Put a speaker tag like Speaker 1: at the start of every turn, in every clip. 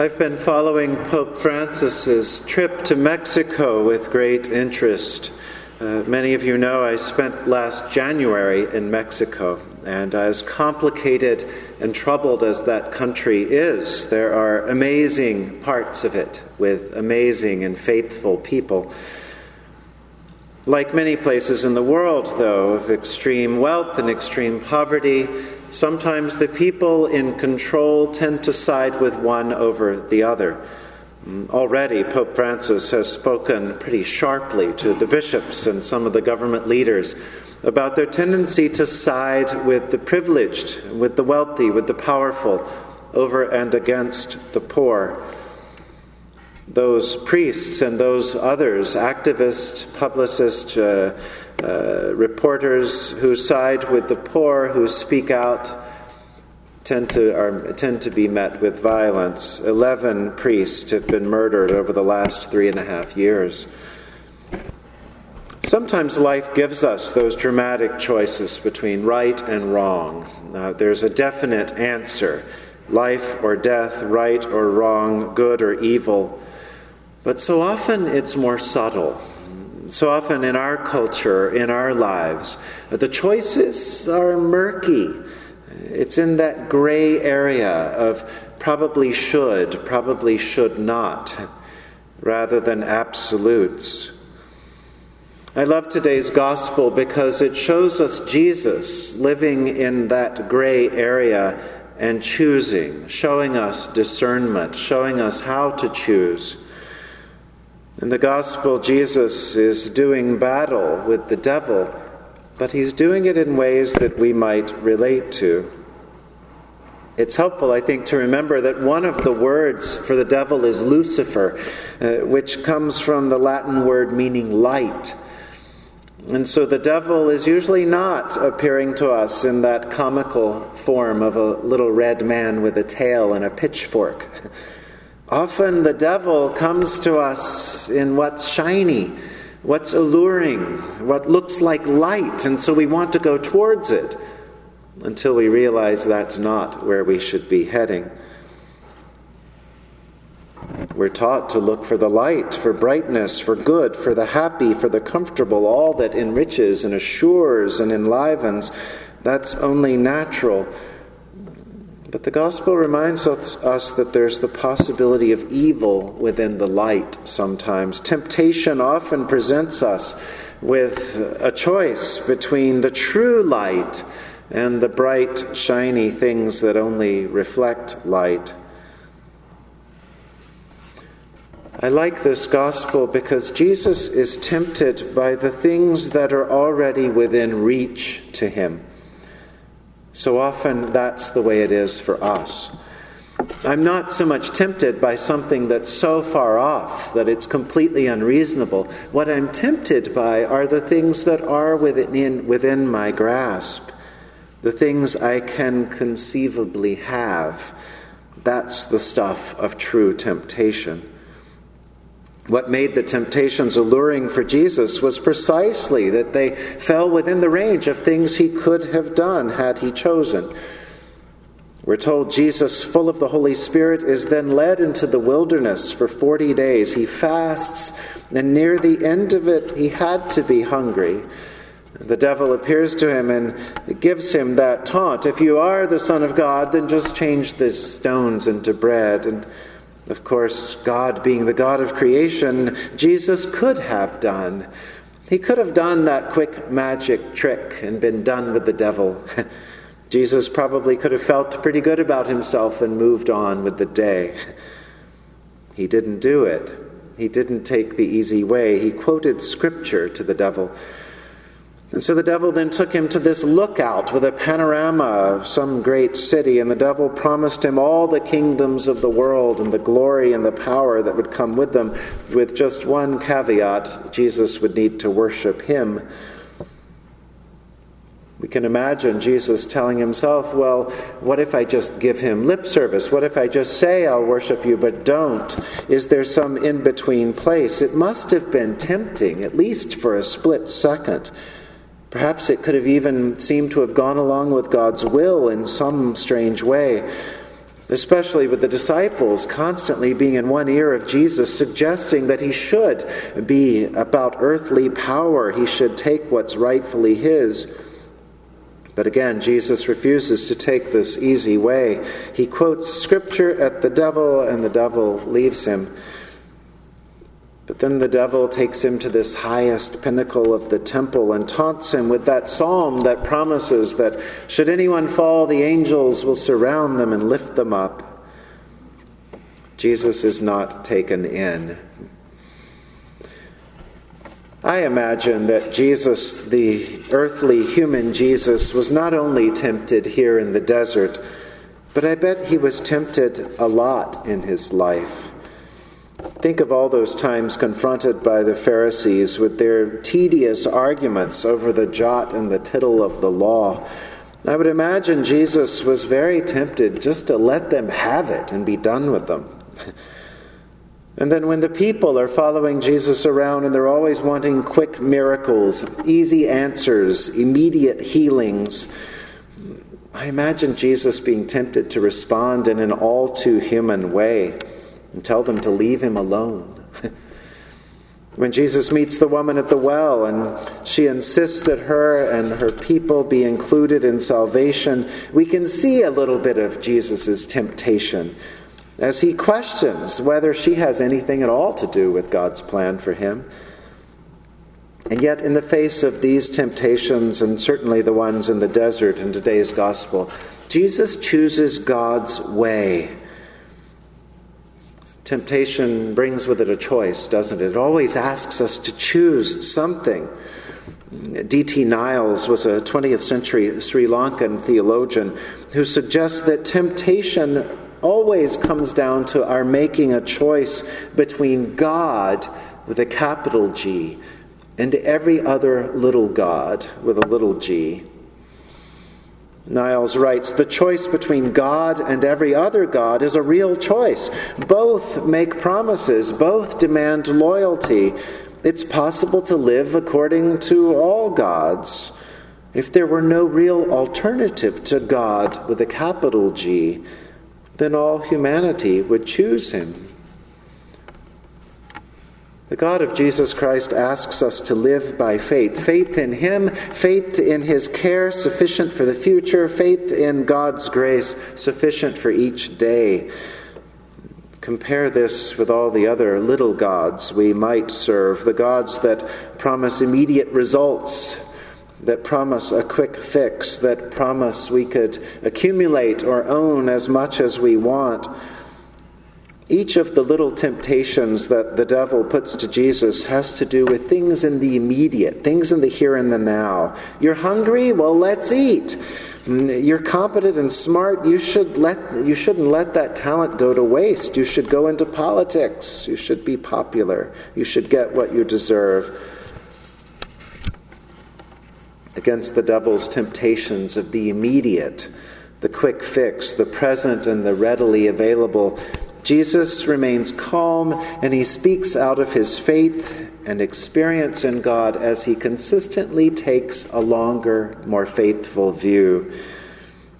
Speaker 1: I've been following Pope Francis's trip to Mexico with great interest. Uh, many of you know I spent last January in Mexico, and as complicated and troubled as that country is, there are amazing parts of it with amazing and faithful people. Like many places in the world, though, of extreme wealth and extreme poverty, Sometimes the people in control tend to side with one over the other. Already, Pope Francis has spoken pretty sharply to the bishops and some of the government leaders about their tendency to side with the privileged, with the wealthy, with the powerful, over and against the poor. Those priests and those others, activists, publicists, uh, uh, reporters who side with the poor, who speak out, tend to, are, tend to be met with violence. Eleven priests have been murdered over the last three and a half years. Sometimes life gives us those dramatic choices between right and wrong. Uh, there's a definite answer life or death, right or wrong, good or evil. But so often it's more subtle so often in our culture, in our lives, the choices are murky. It's in that gray area of probably should, probably should not, rather than absolutes. I love today's gospel because it shows us Jesus living in that gray area and choosing, showing us discernment, showing us how to choose. In the gospel, Jesus is doing battle with the devil, but he's doing it in ways that we might relate to. It's helpful, I think, to remember that one of the words for the devil is Lucifer, uh, which comes from the Latin word meaning light. And so the devil is usually not appearing to us in that comical form of a little red man with a tail and a pitchfork. Often the devil comes to us in what's shiny, what's alluring, what looks like light, and so we want to go towards it until we realize that's not where we should be heading. We're taught to look for the light, for brightness, for good, for the happy, for the comfortable, all that enriches and assures and enlivens. That's only natural. But the gospel reminds us that there's the possibility of evil within the light sometimes. Temptation often presents us with a choice between the true light and the bright, shiny things that only reflect light. I like this gospel because Jesus is tempted by the things that are already within reach to him. So often that's the way it is for us. I'm not so much tempted by something that's so far off that it's completely unreasonable. What I'm tempted by are the things that are within, within my grasp, the things I can conceivably have. That's the stuff of true temptation. What made the temptations alluring for Jesus was precisely that they fell within the range of things he could have done had he chosen. We're told Jesus, full of the Holy Spirit, is then led into the wilderness for 40 days. He fasts, and near the end of it, he had to be hungry. The devil appears to him and gives him that taunt If you are the Son of God, then just change the stones into bread. And of course, God being the God of creation, Jesus could have done. He could have done that quick magic trick and been done with the devil. Jesus probably could have felt pretty good about himself and moved on with the day. He didn't do it. He didn't take the easy way. He quoted scripture to the devil. And so the devil then took him to this lookout with a panorama of some great city, and the devil promised him all the kingdoms of the world and the glory and the power that would come with them, with just one caveat Jesus would need to worship him. We can imagine Jesus telling himself, Well, what if I just give him lip service? What if I just say I'll worship you but don't? Is there some in between place? It must have been tempting, at least for a split second Perhaps it could have even seemed to have gone along with God's will in some strange way. especially with the disciples constantly being in one ear of Jesus, suggesting that he should be about earthly power, he should take what's rightfully his. But again, Jesus refuses to take this easy way. He quotes scripture at the devil, and the devil leaves him. But then the devil takes him to this highest pinnacle of the temple and taunts him with that psalm that promises that should anyone fall, the angels will surround them and lift them up. Jesus is not taken in. I imagine that Jesus, the earthly human Jesus, was not only tempted here in the desert, but I bet he was tempted a lot in his life. Think of all those times confronted by the Pharisees with their tedious arguments over the jot and the tittle of the law. I would imagine Jesus was very tempted just to let them have it and be done with them. And then when the people are following Jesus around and they're always wanting quick miracles, easy answers, immediate healings, I imagine Jesus being tempted to respond in an all too human way and tell them to leave him alone. when Jesus meets the woman at the well and she insists that her and her people be included in salvation, we can see a little bit of Jesus' temptation as he questions whether she has anything at all to do with God's plan for him. And yet, in the face of these temptations, and certainly the ones in the desert in today's gospel, Jesus chooses God's way Temptation brings with it a choice, doesn't it? It always asks us to choose something. D.T. Niles was a 20th century Sri Lankan theologian who suggests that temptation always comes down to our making a choice between God with a capital G and every other little God with a little g. Niles writes The choice between God and every other God is a real choice. Both make promises, both demand loyalty. It's possible to live according to all gods. If there were no real alternative to God with a capital G, then all humanity would choose him. The God of Jesus Christ asks us to live by faith faith in Him, faith in His care sufficient for the future, faith in God's grace sufficient for each day. Compare this with all the other little gods we might serve, the gods that promise immediate results, that promise a quick fix, that promise we could accumulate or own as much as we want. Each of the little temptations that the devil puts to Jesus has to do with things in the immediate, things in the here and the now. You're hungry? Well, let's eat. Mm, you're competent and smart. You, should let, you shouldn't let that talent go to waste. You should go into politics. You should be popular. You should get what you deserve. Against the devil's temptations of the immediate, the quick fix, the present and the readily available, Jesus remains calm and he speaks out of his faith and experience in God as he consistently takes a longer, more faithful view.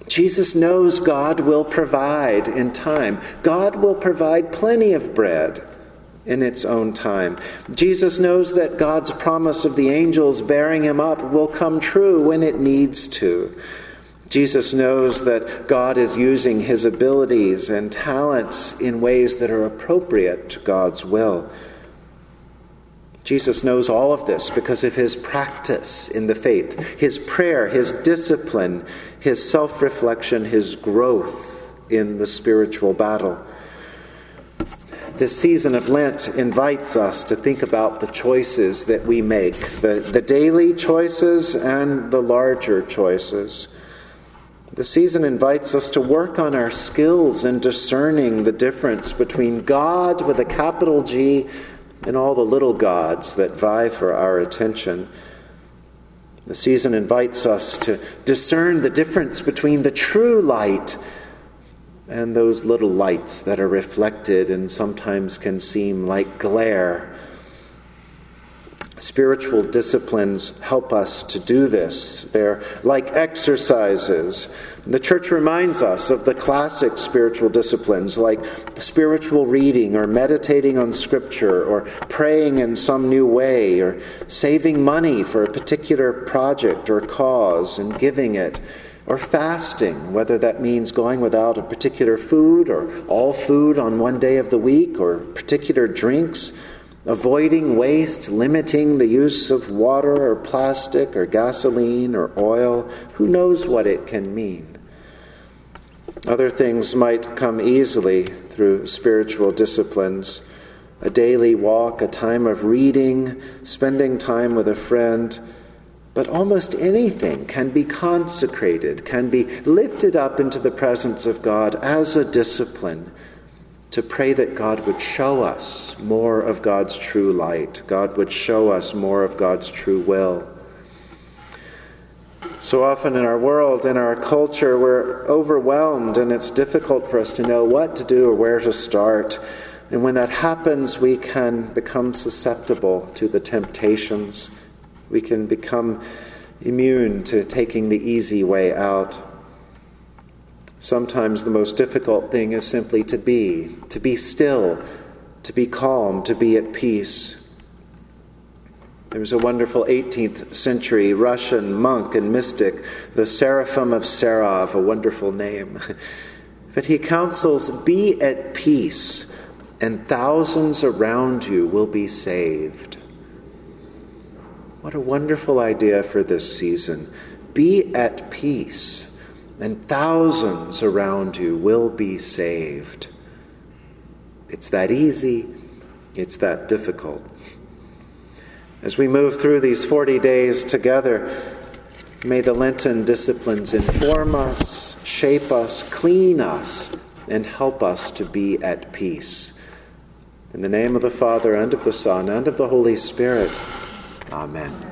Speaker 1: Jesus knows God will provide in time. God will provide plenty of bread in its own time. Jesus knows that God's promise of the angels bearing him up will come true when it needs to. Jesus knows that God is using his abilities and talents in ways that are appropriate to God's will. Jesus knows all of this because of his practice in the faith, his prayer, his discipline, his self reflection, his growth in the spiritual battle. This season of Lent invites us to think about the choices that we make the, the daily choices and the larger choices. The season invites us to work on our skills in discerning the difference between God with a capital G and all the little gods that vie for our attention. The season invites us to discern the difference between the true light and those little lights that are reflected and sometimes can seem like glare. Spiritual disciplines help us to do this. They're like exercises. The church reminds us of the classic spiritual disciplines like spiritual reading or meditating on scripture or praying in some new way or saving money for a particular project or cause and giving it or fasting, whether that means going without a particular food or all food on one day of the week or particular drinks avoiding waste, limiting the use of water or plastic or gasoline or oil. Who knows what it can mean? Other things might come easily through spiritual disciplines a daily walk, a time of reading, spending time with a friend. But almost anything can be consecrated, can be lifted up into the presence of God as a discipline to pray that God would show us more of God's true light, God would show us more of God's true will. So often in our world, in our culture, we're overwhelmed and it's difficult for us to know what to do or where to start. And when that happens, we can become susceptible to the temptations. We can become immune to taking the easy way out. Sometimes the most difficult thing is simply to be, to be still, to be calm, to be at peace. There was a wonderful 18th century Russian monk and mystic, the Seraphim of Sarov, a wonderful name. But he counsels be at peace, and thousands around you will be saved. What a wonderful idea for this season. Be at peace and thousands around you will be saved. It's that easy, it's that difficult. As we move through these 40 days together, may the Lenten disciplines inform us, shape us, clean us, and help us to be at peace. In the name of the Father, and of the Son, and of the Holy Spirit, Amen.